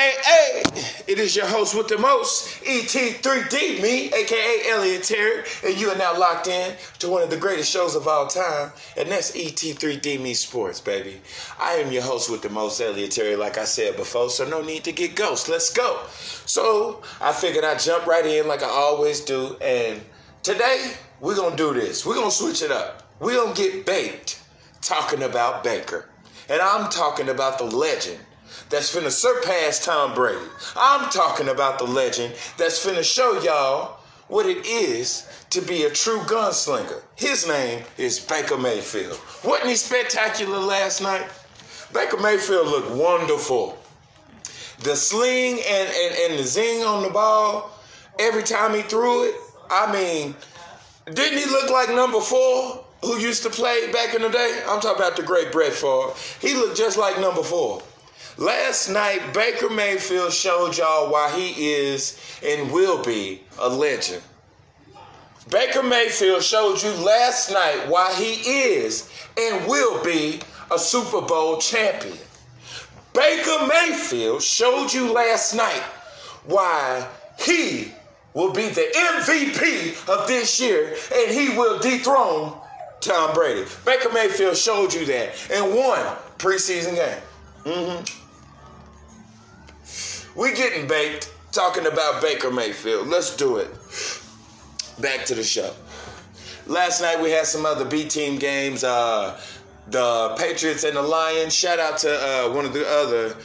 hey, hey, it is your host with the most, ET3D, me, aka Elliot Terry, and you are now locked in to one of the greatest shows of all time, and that's ET3D Me Sports, baby. I am your host with the most, Elliot Terry, like I said before, so no need to get ghost. Let's go. So I figured I'd jump right in like I always do, and today we're gonna do this. We're gonna switch it up. We're gonna get baked talking about Baker. And I'm talking about the legend that's finna surpass Tom Brady. I'm talking about the legend that's finna show y'all what it is to be a true gunslinger. His name is Baker Mayfield. Wasn't he spectacular last night? Baker Mayfield looked wonderful. The sling and, and, and the zing on the ball, every time he threw it, I mean, didn't he look like number four who used to play back in the day? I'm talking about the great Brett Favre. He looked just like number four. Last night, Baker Mayfield showed y'all why he is and will be a legend. Baker Mayfield showed you last night why he is and will be a Super Bowl champion. Baker Mayfield showed you last night why he will be the MVP of this year and he will dethrone Tom Brady. Baker Mayfield showed you that in one preseason game. Mm-hmm. We getting baked talking about Baker Mayfield. Let's do it. Back to the show. Last night we had some other B team games. Uh, the Patriots and the Lions. Shout out to uh, one of the other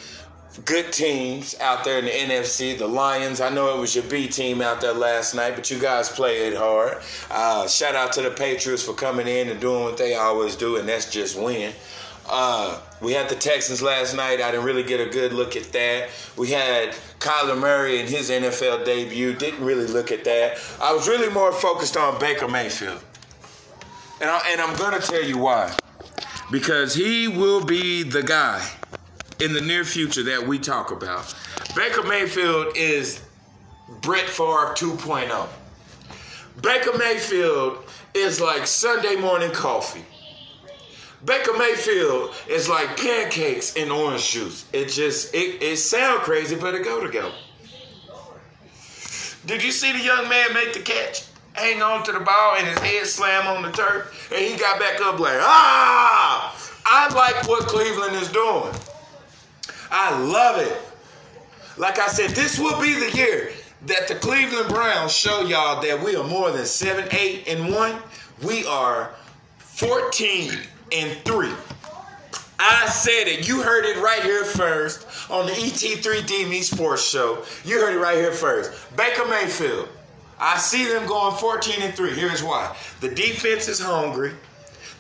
good teams out there in the NFC, the Lions. I know it was your B team out there last night, but you guys played hard. Uh, shout out to the Patriots for coming in and doing what they always do, and that's just win. Uh, we had the Texans last night. I didn't really get a good look at that. We had Kyler Murray in his NFL debut. Didn't really look at that. I was really more focused on Baker Mayfield. And, I, and I'm going to tell you why. Because he will be the guy in the near future that we talk about. Baker Mayfield is Brett Favre 2.0. Baker Mayfield is like Sunday morning coffee. Baker Mayfield is like pancakes and orange juice. It just it, it sound crazy, but it go together. Did you see the young man make the catch? Hang on to the ball and his head slam on the turf, and he got back up like, ah! I like what Cleveland is doing. I love it. Like I said, this will be the year that the Cleveland Browns show y'all that we are more than 7, 8, and 1. We are 14 and 3. I said it. You heard it right here first on the ET3D Me Sports Show. You heard it right here first. Baker Mayfield. I see them going 14 and 3. Here's why. The defense is hungry.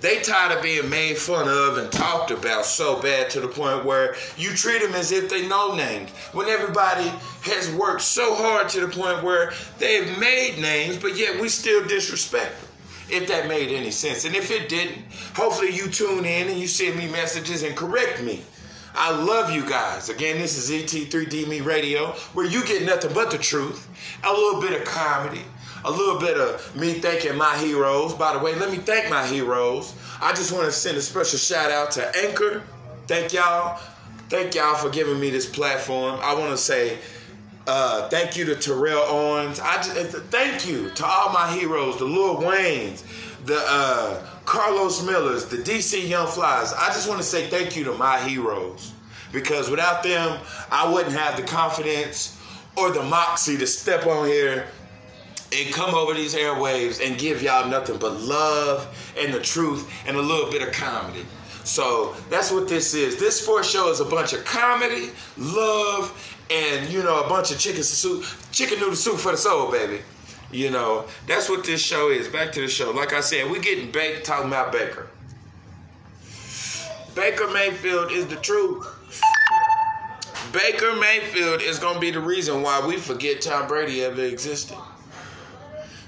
They tired of being made fun of and talked about so bad to the point where you treat them as if they know names. When everybody has worked so hard to the point where they've made names, but yet we still disrespect them. If that made any sense. And if it didn't, hopefully you tune in and you send me messages and correct me. I love you guys. Again, this is ET3D Me Radio, where you get nothing but the truth, a little bit of comedy, a little bit of me thanking my heroes. By the way, let me thank my heroes. I just want to send a special shout out to Anchor. Thank y'all. Thank y'all for giving me this platform. I want to say uh, thank you to Terrell Owens. I just, thank you to all my heroes, the Lil Waynes, the uh, Carlos Millers, the DC Young Flies. I just want to say thank you to my heroes because without them, I wouldn't have the confidence or the moxie to step on here and come over these airwaves and give y'all nothing but love and the truth and a little bit of comedy. So that's what this is. This sports show is a bunch of comedy, love, and you know a bunch of chicken soup, chicken noodle soup for the soul, baby. You know that's what this show is. Back to the show. Like I said, we're getting baked talking about Baker. Baker Mayfield is the truth. Baker Mayfield is gonna be the reason why we forget Tom Brady ever existed.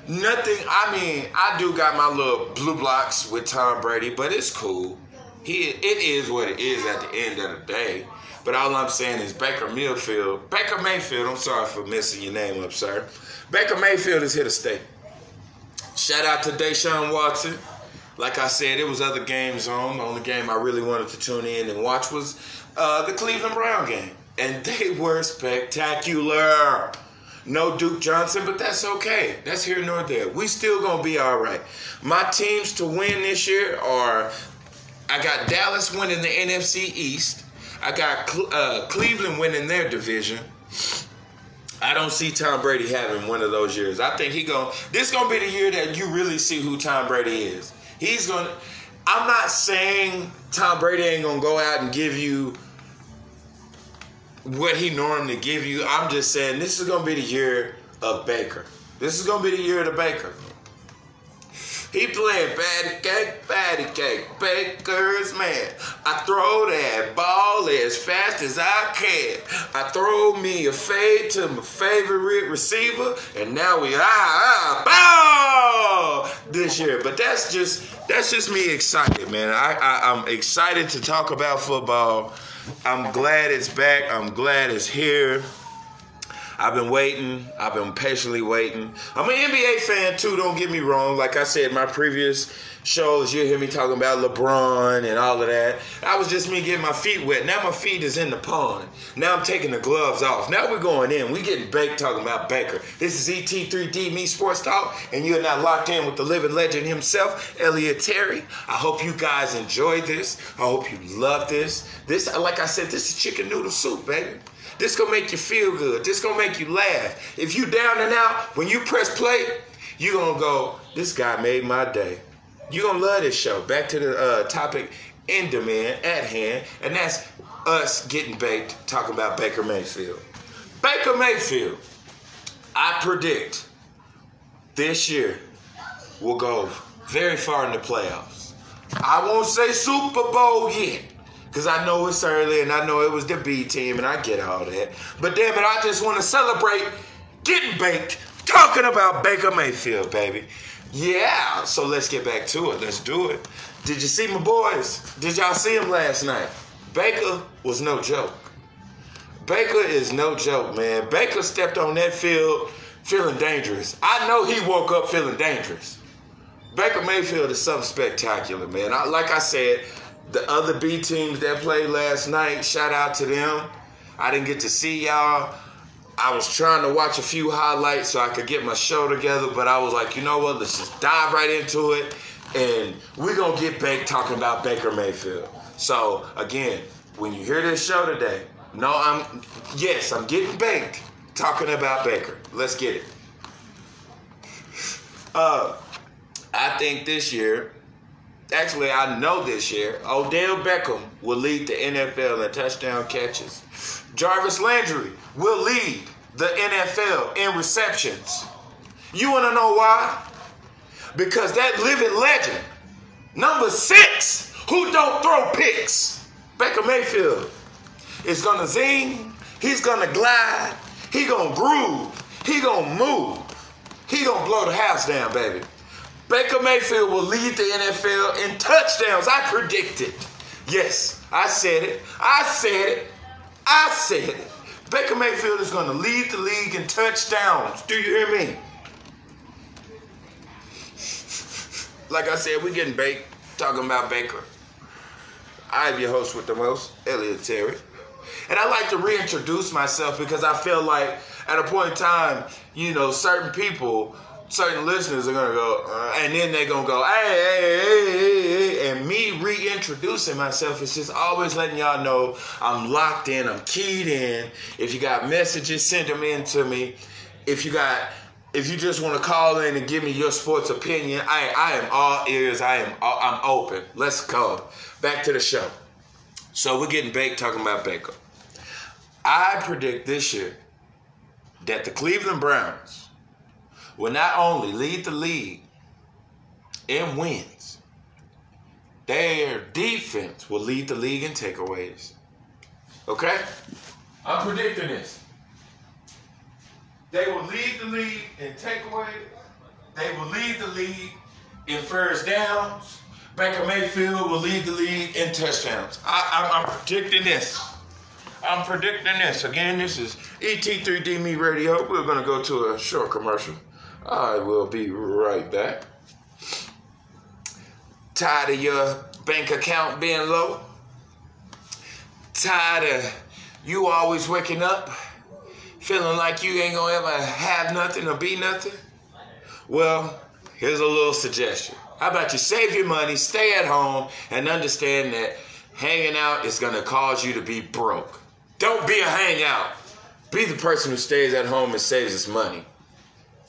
Nothing. I mean, I do got my little blue blocks with Tom Brady, but it's cool. He, it is what it is at the end of the day. But all I'm saying is Baker Mayfield, Baker Mayfield. I'm sorry for messing your name up, sir. Baker Mayfield is here to stay. Shout out to Deshaun Watson. Like I said, it was other games on. The only game I really wanted to tune in and watch was uh, the Cleveland Brown game. and they were spectacular. No Duke Johnson, but that's okay. That's here nor there. We still gonna be all right. My teams to win this year are I got Dallas winning the NFC East. I got uh, Cleveland winning their division. I don't see Tom Brady having one of those years. I think he going this gonna be the year that you really see who Tom Brady is. He's gonna. I'm not saying Tom Brady ain't gonna go out and give you what he normally give you. I'm just saying this is gonna be the year of Baker. This is gonna be the year of the Baker. He playing patty cake, patty cake, Baker's man. I throw that ball as fast as I can. I throw me a fade to my favorite receiver, and now we ah ah ball this year. But that's just that's just me excited, man. I, I I'm excited to talk about football. I'm glad it's back. I'm glad it's here. I've been waiting. I've been patiently waiting. I'm an NBA fan too, don't get me wrong. Like I said, my previous shows, you hear me talking about LeBron and all of that. That was just me getting my feet wet. Now my feet is in the pond. Now I'm taking the gloves off. Now we're going in. We getting baked talking about Baker. This is ET3D Me Sports Talk, and you're not locked in with the living legend himself, Elliot Terry. I hope you guys enjoyed this. I hope you love this. This, like I said, this is chicken noodle soup, baby. This gonna make you feel good. This gonna make you laugh. If you down and out, when you press play, you gonna go, this guy made my day. you gonna love this show. Back to the uh, topic in demand at hand, and that's us getting baked talking about Baker Mayfield. Baker Mayfield, I predict this year will go very far in the playoffs. I won't say Super Bowl yet. Because I know it's early and I know it was the B team and I get all that. But damn it, I just want to celebrate getting baked, talking about Baker Mayfield, baby. Yeah, so let's get back to it. Let's do it. Did you see my boys? Did y'all see them last night? Baker was no joke. Baker is no joke, man. Baker stepped on that field feeling dangerous. I know he woke up feeling dangerous. Baker Mayfield is something spectacular, man. I, like I said, the other B teams that played last night, shout out to them. I didn't get to see y'all. I was trying to watch a few highlights so I could get my show together, but I was like, you know what? Let's just dive right into it. And we're to get baked talking about Baker Mayfield. So, again, when you hear this show today, no, I'm, yes, I'm getting baked talking about Baker. Let's get it. Uh, I think this year, actually, I know this year, Odell Beckham will lead the NFL in touchdown catches. Jarvis Landry will lead the NFL in receptions. You want to know why? Because that living legend, number six, who don't throw picks, Baker Mayfield, is going to zing, he's going to glide, he going to groove, he going to move, he going to blow the house down, baby. Baker Mayfield will lead the NFL in touchdowns. I predict it. Yes, I said it. I said it. I said it. Baker Mayfield is going to lead the league in touchdowns. Do you hear me? Like I said, we're getting baked talking about Baker. I'm your host with the most, Elliot Terry. And I like to reintroduce myself because I feel like at a point in time, you know, certain people certain listeners are gonna go, uh, and then they're gonna go, hey, hey, hey, hey, and me reintroducing myself is just always letting y'all know I'm locked in, I'm keyed in. If you got messages, send them in to me. If you got, if you just want to call in and give me your sports opinion, I, I am all ears. I am, all, I'm open. Let's go. Back to the show. So we're getting baked talking about Baker. I predict this year that the Cleveland Browns will not only lead the league in wins, their defense will lead the league in takeaways. Okay? I'm predicting this. They will lead the league in takeaways. They will lead the league in first downs. Baker Mayfield will lead the league in touchdowns. I, am predicting this. I'm predicting this. Again, this is ET3D Me Radio. We're going to go to a short commercial. I will be right back. Tired of your bank account being low? Tired of You always waking up feeling like you ain't gonna ever have nothing or be nothing? Well, here's a little suggestion. How about you save your money, stay at home, and understand that hanging out is gonna cause you to be broke. Don't be a hangout. Be the person who stays at home and saves his money.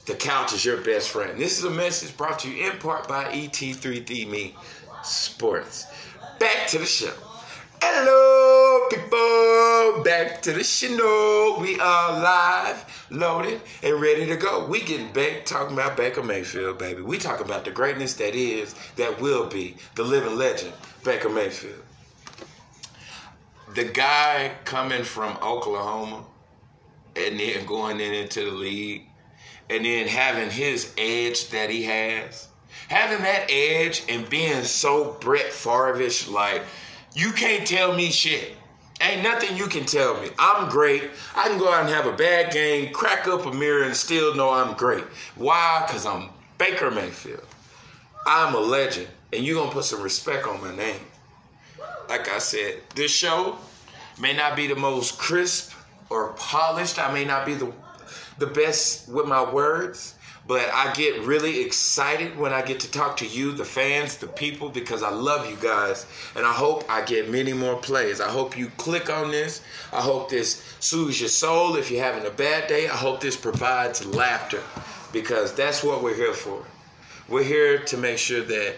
The couch is your best friend. This is a message brought to you in part by ET3D Me Sports. Back to the show. Hello, people. Back to the show. We are live, loaded, and ready to go. We getting back talking about Baker Mayfield, baby. We talking about the greatness that is, that will be, the living legend, Baker Mayfield. The guy coming from Oklahoma and then going in into the league and then having his edge that he has, having that edge and being so Brett Favre-ish, like – you can't tell me shit. Ain't nothing you can tell me. I'm great. I can go out and have a bad game, crack up a mirror, and still know I'm great. Why? Because I'm Baker Mayfield. I'm a legend, and you're going to put some respect on my name. Like I said, this show may not be the most crisp or polished. I may not be the, the best with my words, but I get really excited when I get to talk to you, the fans, the people, because I love you guys. And I hope I get many more plays. I hope you click on this. I hope this soothes your soul if you're having a bad day. I hope this provides laughter because that's what we're here for. We're here to make sure that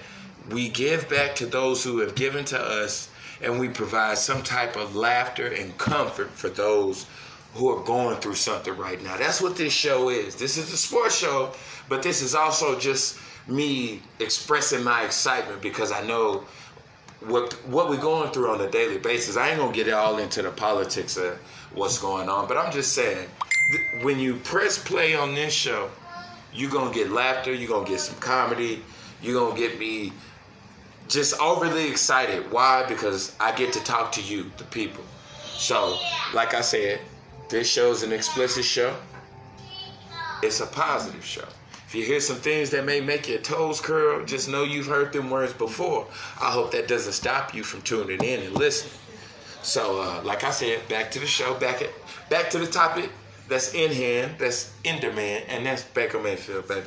we give back to those who have given to us and we provide some type of laughter and comfort for those who are going through something right now. That's what this show is. This is a sports show, but this is also just me expressing my excitement because I know what what we're going through on a daily basis. I ain't gonna get it all into the politics of what's going on, but I'm just saying when you press play on this show, you're gonna get laughter, you're gonna get some comedy, you're gonna get me just overly excited. Why? Because I get to talk to you, the people. So, like I said, this show's an explicit show. It's a positive show. If you hear some things that may make your toes curl, just know you've heard them words before. I hope that doesn't stop you from tuning in and listening. So, uh, like I said, back to the show, back at back to the topic that's in hand, that's in demand, and that's Baker Mayfield, baby.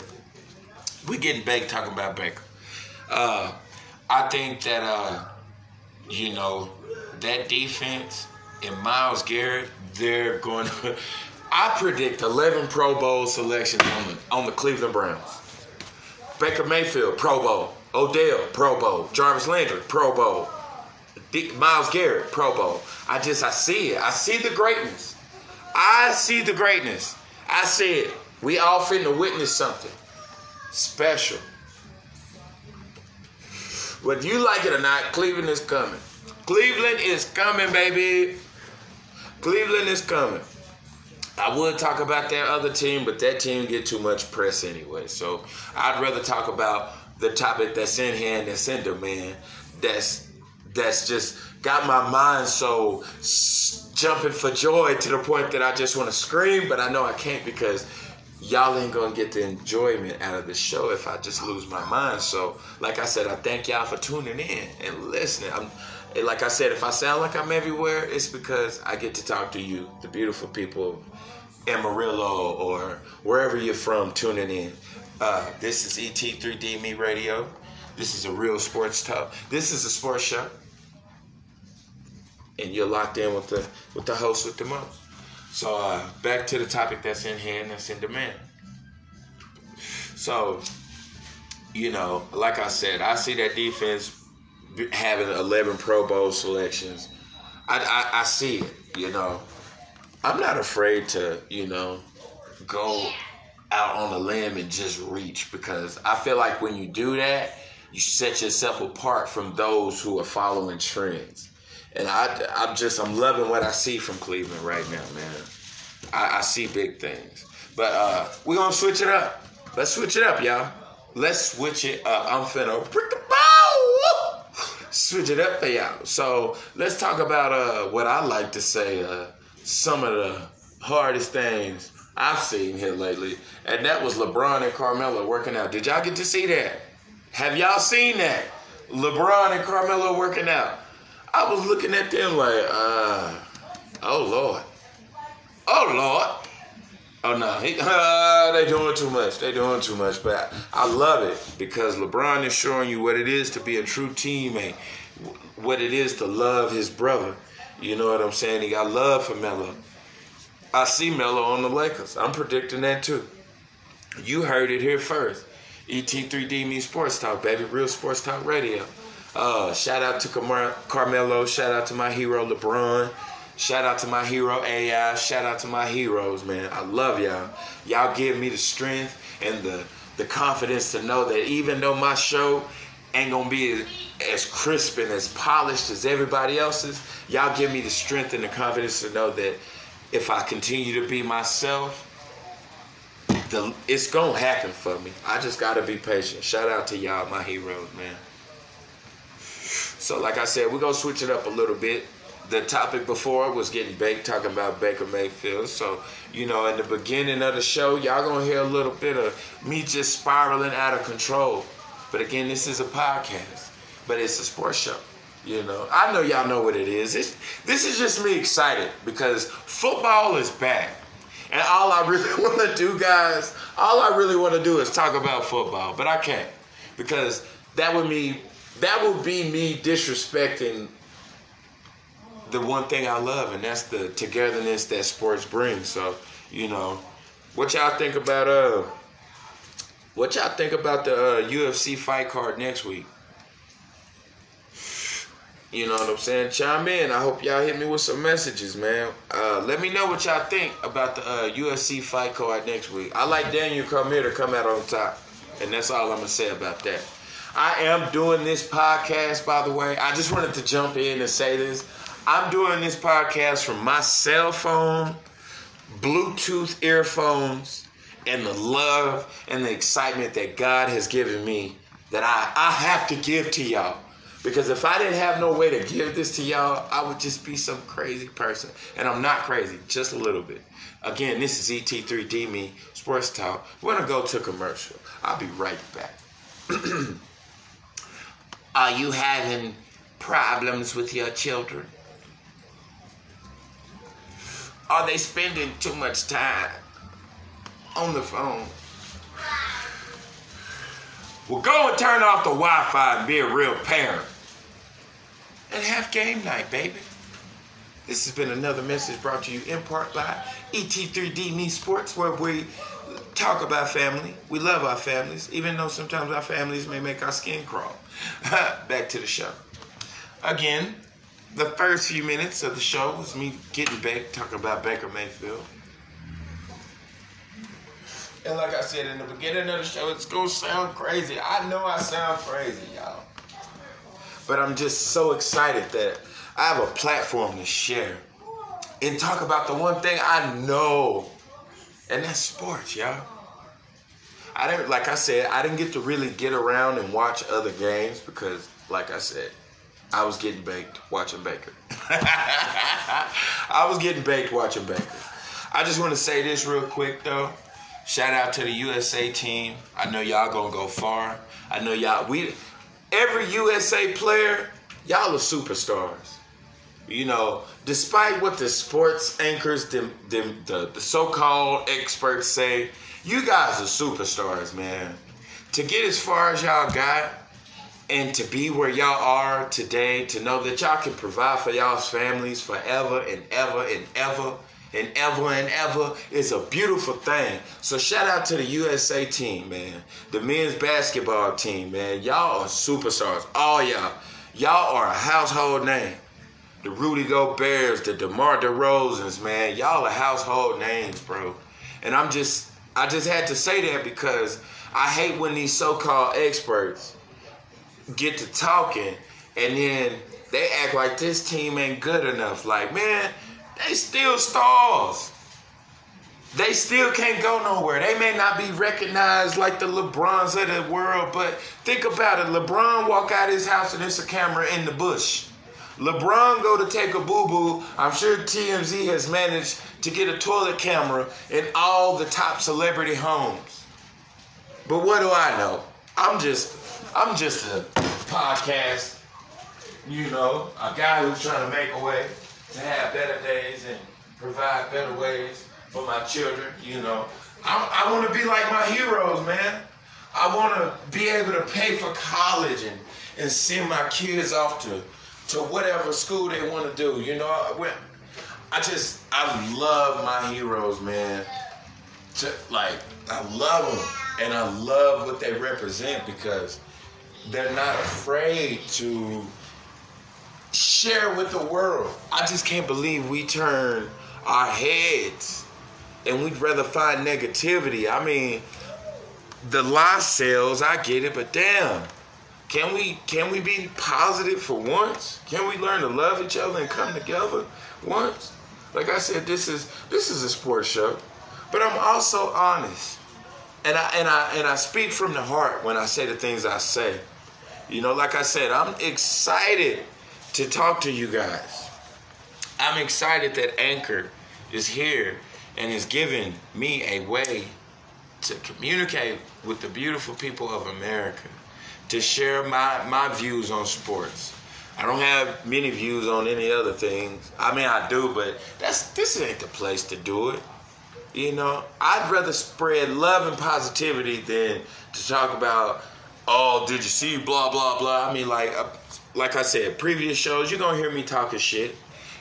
We're getting back talking about Baker. Uh, I think that uh, you know that defense and Myles Garrett, they're going to. I predict 11 Pro Bowl selections on the, on the Cleveland Browns. Baker Mayfield, Pro Bowl. Odell, Pro Bowl. Jarvis Landry, Pro Bowl. D- Myles Garrett, Pro Bowl. I just, I see it. I see the greatness. I see the greatness. I see it. We all finna witness something special. Whether you like it or not, Cleveland is coming. Cleveland is coming, baby. Cleveland is coming. I would talk about that other team, but that team get too much press anyway. So I'd rather talk about the topic that's in hand, that's in demand, that's that's just got my mind so jumping for joy to the point that I just want to scream, but I know I can't because y'all ain't gonna get the enjoyment out of the show if I just lose my mind. So, like I said, I thank y'all for tuning in and listening. I'm like I said, if I sound like I'm everywhere, it's because I get to talk to you, the beautiful people of Amarillo or wherever you're from tuning in. Uh, this is ET3D Me Radio. This is a real sports talk. This is a sports show. And you're locked in with the with the host with the most. So uh, back to the topic that's in hand, that's in demand. So, you know, like I said, I see that defense having 11 Pro Bowl selections. I, I, I see it, you know. I'm not afraid to, you know, go out on a limb and just reach because I feel like when you do that, you set yourself apart from those who are following trends. And I, I'm just, I'm loving what I see from Cleveland right now, man. I, I see big things. But uh, we're going to switch it up. Let's switch it up, y'all. Let's switch it up. I'm finna switch it up for y'all. So let's talk about uh, what I like to say. Uh, some of the hardest things I've seen here lately, and that was LeBron and Carmelo working out. Did y'all get to see that? Have y'all seen that? LeBron and Carmelo working out. I was looking at them like, uh, Oh Lord. Oh Lord. Oh no, he, uh, they doing too much. They doing too much. But I, love it because LeBron is showing you what it is to be a true teammate, what it is to love his brother. You know what I'm saying? He got love for Melo. I see Melo on the Lakers. I'm predicting that too. You heard it here first. ET3D Me Sports Talk, baby. Real Sports Talk Radio. Uh, shout out to Car- Carmelo. Shout out to my hero LeBron. Shout out to my hero AI. Shout out to my heroes, man. I love y'all. Y'all give me the strength and the the confidence to know that even though my show ain't gonna be as crisp and as polished as everybody else's, y'all give me the strength and the confidence to know that if I continue to be myself, the, it's gonna happen for me. I just gotta be patient. Shout out to y'all, my heroes, man. So, like I said, we're gonna switch it up a little bit the topic before was getting baked, talking about Baker Mayfield. So, you know, in the beginning of the show, y'all gonna hear a little bit of me just spiraling out of control. But again, this is a podcast, but it's a sports show. You know, I know y'all know what it is. It's, this is just me excited because football is back. And all I really want to do, guys, all I really want to do is talk about football, but I can't because that would be that would be me disrespecting the one thing I love, and that's the togetherness that sports brings. So, you know, what y'all think about uh, what y'all think about the uh, UFC fight card next week? You know what I'm saying? Chime in. I hope y'all hit me with some messages, man. Uh, let me know what y'all think about the uh, UFC fight card next week. I like Daniel Cormier to come out on top, and that's all I'm gonna say about that. I am doing this podcast, by the way. I just wanted to jump in and say this. I'm doing this podcast from my cell phone, Bluetooth earphones, and the love and the excitement that God has given me that I, I have to give to y'all. Because if I didn't have no way to give this to y'all, I would just be some crazy person. And I'm not crazy, just a little bit. Again, this is ET3D Me Sports Talk. We're going to go to commercial. I'll be right back. Are you having problems with your children? Are they spending too much time on the phone? Well, go and turn off the Wi Fi and be a real parent. And have game night, baby. This has been another message brought to you in part by ET3D Me Sports, where we talk about family. We love our families, even though sometimes our families may make our skin crawl. Back to the show. Again, the first few minutes of the show was me getting back, talking about Baker Mayfield. And like I said in the beginning of the show, it's gonna sound crazy. I know I sound crazy, y'all. But I'm just so excited that I have a platform to share and talk about the one thing I know, and that's sports, y'all. I didn't, like I said, I didn't get to really get around and watch other games because, like I said, I was getting baked watching Baker. I was getting baked watching Baker. I just want to say this real quick though. Shout out to the USA team. I know y'all gonna go far. I know y'all we every USA player, y'all are superstars. You know, despite what the sports anchors, them, them, the, the so-called experts say, you guys are superstars, man. To get as far as y'all got, and to be where y'all are today, to know that y'all can provide for y'all's families forever and ever and ever and ever and ever is a beautiful thing. So shout out to the USA team, man. The men's basketball team, man. Y'all are superstars. All y'all. Y'all are a household name. The Rudy Gobert's, the DeMar DeRozans, man. Y'all are household names, bro. And I'm just, I just had to say that because I hate when these so-called experts get to talking and then they act like this team ain't good enough. Like, man, they still stars. They still can't go nowhere. They may not be recognized like the LeBrons of the world, but think about it. LeBron walk out his house and there's a camera in the bush. LeBron go to take a boo-boo. I'm sure TMZ has managed to get a toilet camera in all the top celebrity homes. But what do I know? I'm just I'm just a podcast, you know, a guy who's trying to make a way. to have better days and provide better ways for my children. You know, I, I want to be like my heroes, man. I want to be able to pay for college and, and send my kids off to, to whatever school they want to do. You know, I, I just, I love my heroes, man. To, like, I love them and I love what they represent because they're not afraid to share with the world. I just can't believe we turn our heads and we'd rather find negativity. I mean, the lie sells, I get it, but damn. Can we can we be positive for once? Can we learn to love each other and come together once? Like I said, this is this is a sports show, but I'm also honest, and I and I and I speak from the heart when I say the things I say. You know, like I said, I'm excited to talk to you guys. I'm excited that Anchor is here and is giving me a way to communicate with the beautiful people of America, to share my, my views on sports. I don't have many views on any other things. I mean, I do, but that's this ain't the place to do it. You know, I'd rather spread love and positivity than to talk about, oh, did you see blah blah blah. I mean, like, uh, like I said, previous shows, you're gonna hear me talking shit.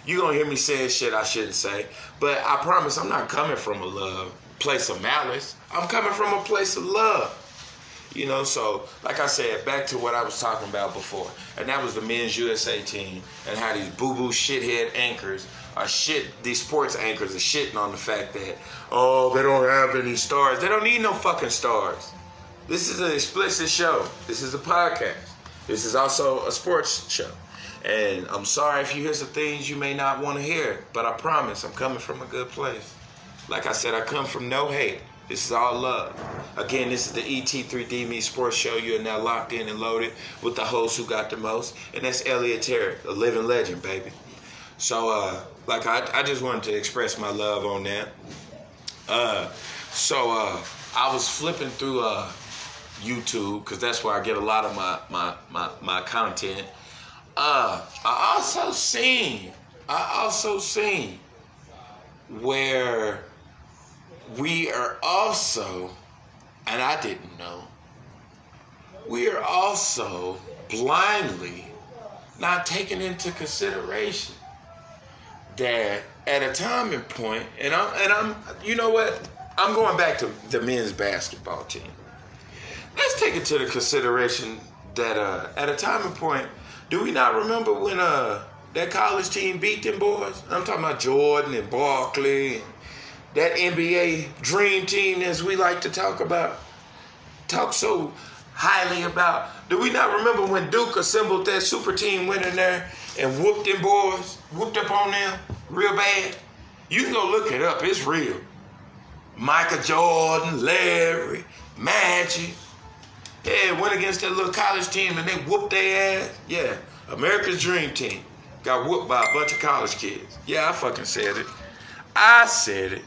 You're gonna hear me saying shit I shouldn't say. But I promise, I'm not coming from a love place of malice. I'm coming from a place of love. You know, so like I said, back to what I was talking about before, and that was the men's USA team and how these boo boo shithead anchors are shit. These sports anchors are shitting on the fact that oh they don't have any stars. They don't need no fucking stars. This is an explicit show. This is a podcast. This is also a sports show. And I'm sorry if you hear some things you may not want to hear, but I promise I'm coming from a good place. Like I said, I come from no hate. This is all love. Again, this is the ET3D Me Sports Show. You are now locked in and loaded with the host who got the most, and that's Elliot Terry, a living legend, baby. So, uh, like, I, I just wanted to express my love on that. Uh, so, uh, I was flipping through uh, YouTube because that's where I get a lot of my my my, my content. Uh, I also seen, I also seen where we are also, and I didn't know, we are also blindly not taking into consideration that at a time and point, and I'm, and I'm, you know what? I'm going back to the men's basketball team. Let's take it to the consideration that uh, at a time and point, do we not remember when uh, that college team beat them boys? I'm talking about Jordan and Barkley and that NBA dream team, as we like to talk about, talk so highly about. Do we not remember when Duke assembled that super team, went in there and whooped them boys, whooped up on them real bad? You can go look it up, it's real. Michael Jordan, Larry, Magic. Yeah, went against that little college team and they whooped their ass. Yeah, America's dream team got whooped by a bunch of college kids. Yeah, I fucking said it. I said it.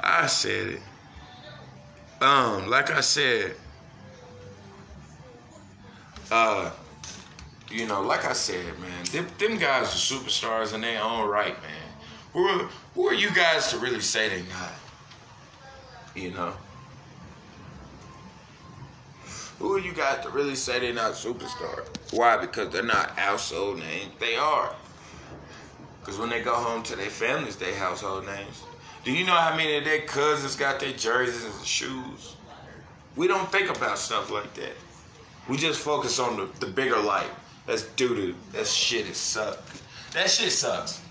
I said it. Um, like I said, uh, you know, like I said, man, them, them guys are superstars in their own right, man. Who are, who are you guys to really say they're not? You know? Who are you guys to really say they're not superstars? Why? Because they're not household names. They are. Because when they go home to their families, they household names. Do you know how many of their cousins got their jerseys and shoes? We don't think about stuff like that. We just focus on the, the bigger light. That's doo doo. That shit is suck. That shit sucks.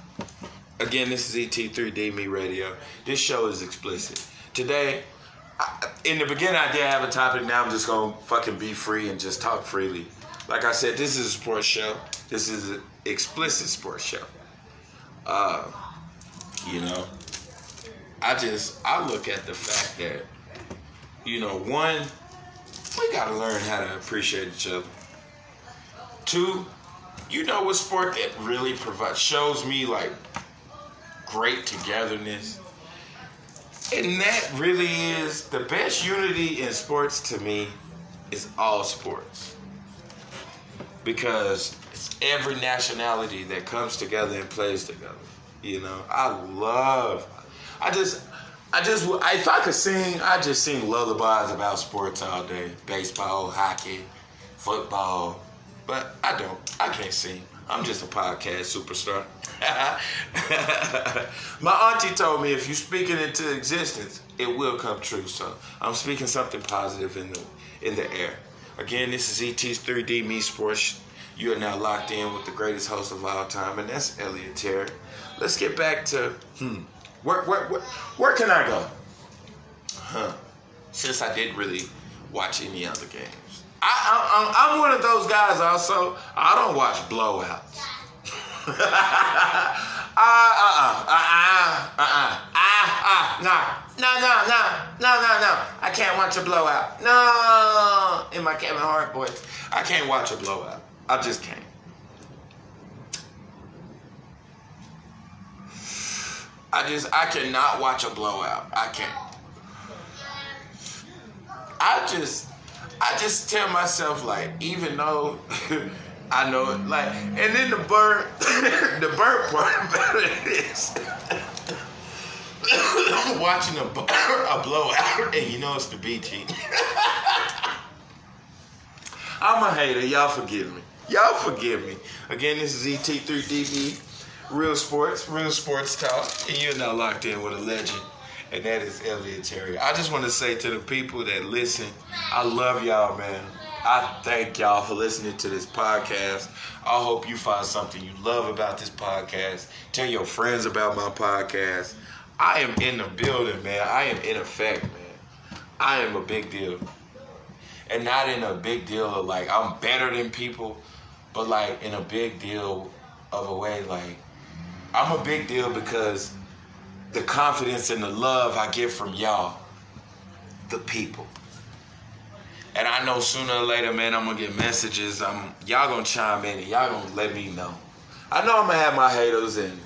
Again, this is ET3D Me Radio. This show is explicit. Today, I, in the beginning, I did have a topic. Now I'm just gonna fucking be free and just talk freely. Like I said, this is a sports show. This is an explicit sports show. Uh, you know, I just I look at the fact that you know one we gotta learn how to appreciate each other. Two, you know what sport that really provides shows me like great togetherness. And that really is the best unity in sports to me is all sports. Because it's every nationality that comes together and plays together. You know, I love. I just, I just, if I could sing, I just sing lullabies about sports all day: baseball, hockey, football. But I don't. I can't sing. I'm just a podcast superstar. My auntie told me if you speak it into existence, it will come true. So I'm speaking something positive in the in the air. Again, this is ET's 3D Me Sports. You are now locked in with the greatest host of all time, and that's Elliot Terry. Let's get back to hmm. Where where where, where can I go? Huh. Since I didn't really watch any other games. I, I'm one of those guys also. I don't watch blowouts. no, no, no, no, no, no. I can't watch a blowout. No, in my Kevin Hart voice, I can't watch a blowout. I just can't. I just, I cannot watch a blowout. I can't. I just, I just tell myself like, even though I know it, like, and then the burn, the burn part about it is watching a, a blowout, and you know it's the B team. I'm a hater. Y'all forgive me. Y'all forgive me. Again, this is ET3DB, Real Sports, Real Sports Talk, and you're now locked in with a legend and that is Elliot Terry. I just want to say to the people that listen, I love y'all, man. I thank y'all for listening to this podcast. I hope you find something you love about this podcast. Tell your friends about my podcast. I am in the building, man. I am in effect, man. I am a big deal. And not in a big deal of like I'm better than people, but like in a big deal of a way like I'm a big deal because the confidence and the love I get from y'all, the people. And I know sooner or later, man, I'm gonna get messages. I'm y'all gonna chime in and y'all gonna let me know. I know I'm gonna have my haters and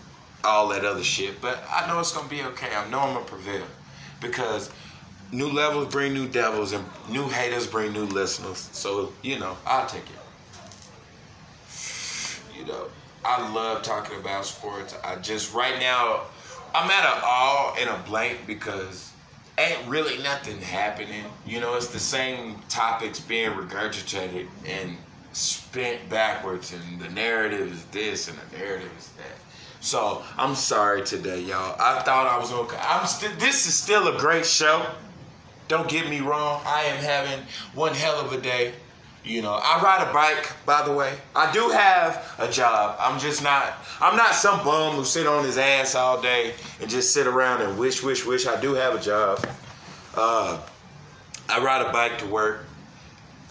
all that other shit, but I know it's gonna be okay. I know I'm gonna prevail because new levels bring new devils and new haters bring new listeners. So you know, I'll take it. You know, I love talking about sports. I just right now I'm at an all and a blank because ain't really nothing happening. You know, it's the same topics being regurgitated and spent backwards, and the narrative is this and the narrative is that. So I'm sorry today, y'all. I thought I was okay. I'm still. This is still a great show. Don't get me wrong. I am having one hell of a day. You know, I ride a bike, by the way. I do have a job. I'm just not, I'm not some bum who sit on his ass all day and just sit around and wish, wish, wish. I do have a job. Uh, I ride a bike to work.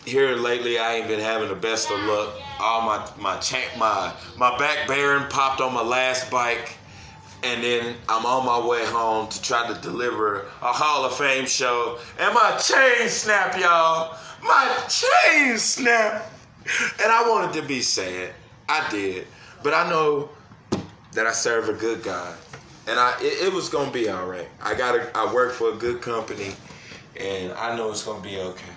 Here lately, I ain't been having the best of luck. All my my cha- my my back bearing popped on my last bike, and then I'm on my way home to try to deliver a Hall of Fame show, and my chain snap, y'all. My chain snapped. And I wanted to be sad. I did. But I know that I serve a good God. And I it, it was gonna be all right. I got I work for a good company and I know it's gonna be okay.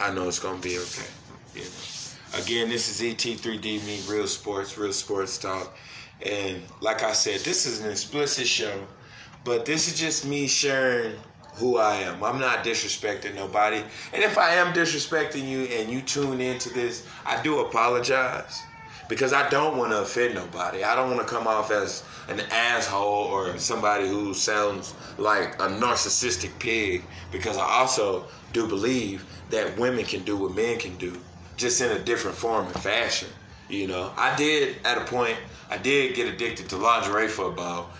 I know it's gonna be okay. You know. Again, this is ET3D Me Real Sports, Real Sports Talk. And like I said, this is an explicit show, but this is just me sharing who I am. I'm not disrespecting nobody. And if I am disrespecting you and you tune into this, I do apologize because I don't want to offend nobody. I don't want to come off as an asshole or somebody who sounds like a narcissistic pig because I also do believe that women can do what men can do just in a different form and fashion. You know, I did at a point, I did get addicted to lingerie football.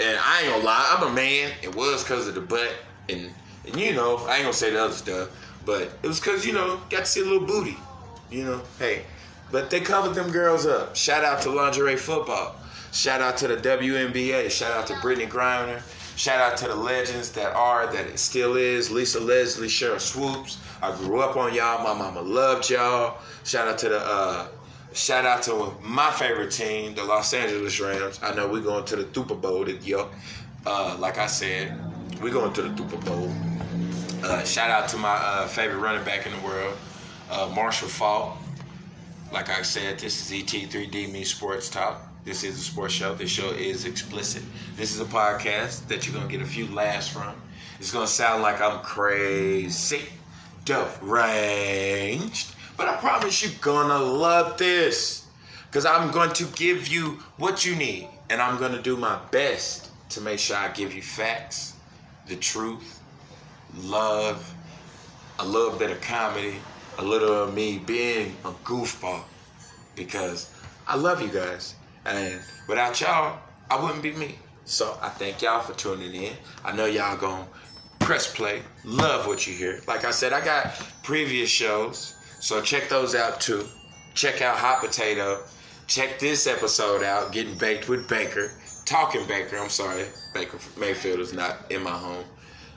And I ain't gonna lie, I'm a man. It was because of the butt and, and you know, I ain't gonna say the other stuff, but it was cause you know, got to see a little booty. You know, hey. But they covered them girls up. Shout out to lingerie football. Shout out to the WNBA. Shout out to Brittney Griner. Shout out to the legends that are, that it still is. Lisa Leslie, Sheryl Swoopes. I grew up on y'all. My mama loved y'all. Shout out to the uh, shout out to my favorite team, the Los Angeles Rams. I know we're going to the Super Bowl, yo. Uh, like I said, we're going to the Super Bowl. Uh, shout out to my uh, favorite running back in the world, uh, Marshall Faulk. like I said, this is ET3D Me Sports Talk. This is a sports show. This show is explicit. This is a podcast that you're gonna get a few laughs from. It's gonna sound like I'm crazy, deranged, but I promise you're gonna love this. Cause I'm going to give you what you need, and I'm gonna do my best to make sure I give you facts, the truth, love, a little bit of comedy, a little of me being a goofball. Because I love you guys. And without y'all, I wouldn't be me. So I thank y'all for tuning in. I know y'all gonna press play. Love what you hear. Like I said, I got previous shows, so check those out too. Check out Hot Potato. Check this episode out, Getting Baked with Baker. Talking Baker, I'm sorry. Baker Mayfield is not in my home.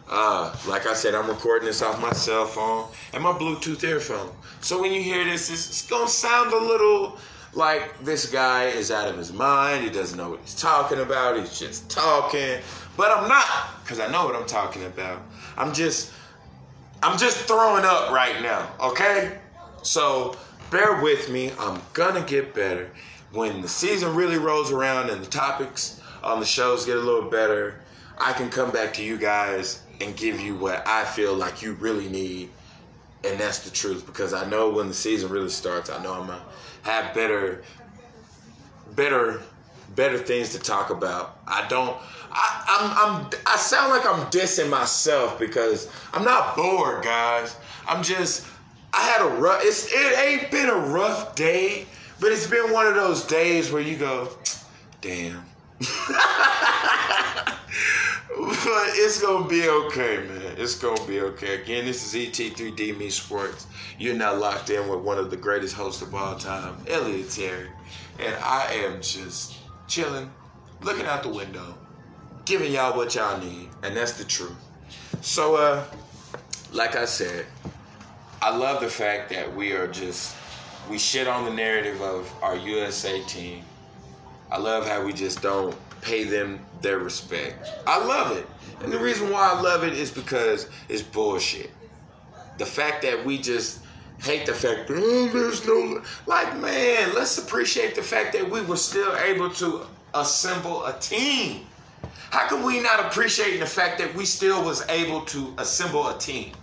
Uh, like I said, I'm recording this off my cell phone and my Bluetooth earphone. So when you hear this, it's, it's gonna sound a little like this guy is out of his mind. He doesn't know what he's talking about. He's just talking. But I'm not, because I know what I'm talking about. I'm just I'm just throwing up right now, okay? So bear with me. I'm gonna get better. When the season really rolls around and the topics on the shows get a little better, I can come back to you guys and give you what I feel like you really need. And that's the truth because I know when the season really starts, I know I'm gonna have better better better things to talk about. I don't I, I'm, I'm I sound like I'm dissing myself because I'm not bored, guys. I'm just I had a rough it's it ain't been a rough day, but it's been one of those days where you go, damn. but it's gonna be okay, man. It's gonna be okay. Again, this is ET3D Me Sports. You're now locked in with one of the greatest hosts of all time, Elliot Terry, and I am just chilling, looking out the window, giving y'all what y'all need, and that's the truth. So, uh, like I said, I love the fact that we are just we shit on the narrative of our USA team. I love how we just don't pay them their respect. I love it. And the reason why I love it is because it's bullshit. The fact that we just hate the fact that oh, there's no like man, let's appreciate the fact that we were still able to assemble a team. How can we not appreciate the fact that we still was able to assemble a team?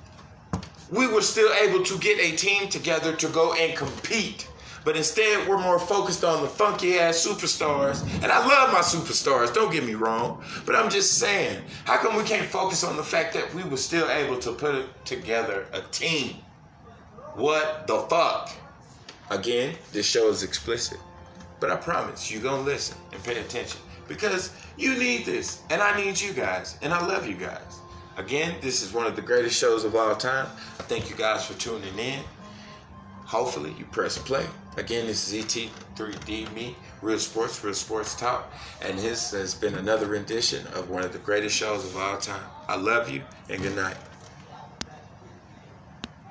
We were still able to get a team together to go and compete. But instead, we're more focused on the funky ass superstars. And I love my superstars, don't get me wrong. But I'm just saying, how come we can't focus on the fact that we were still able to put together a team? What the fuck? Again, this show is explicit. But I promise you're going to listen and pay attention because you need this. And I need you guys. And I love you guys. Again, this is one of the greatest shows of all time. I thank you guys for tuning in. Hopefully, you press play. Again, this is ET3D Me, Real Sports, Real Sports Talk, and this has been another rendition of one of the greatest shows of all time. I love you, and good night.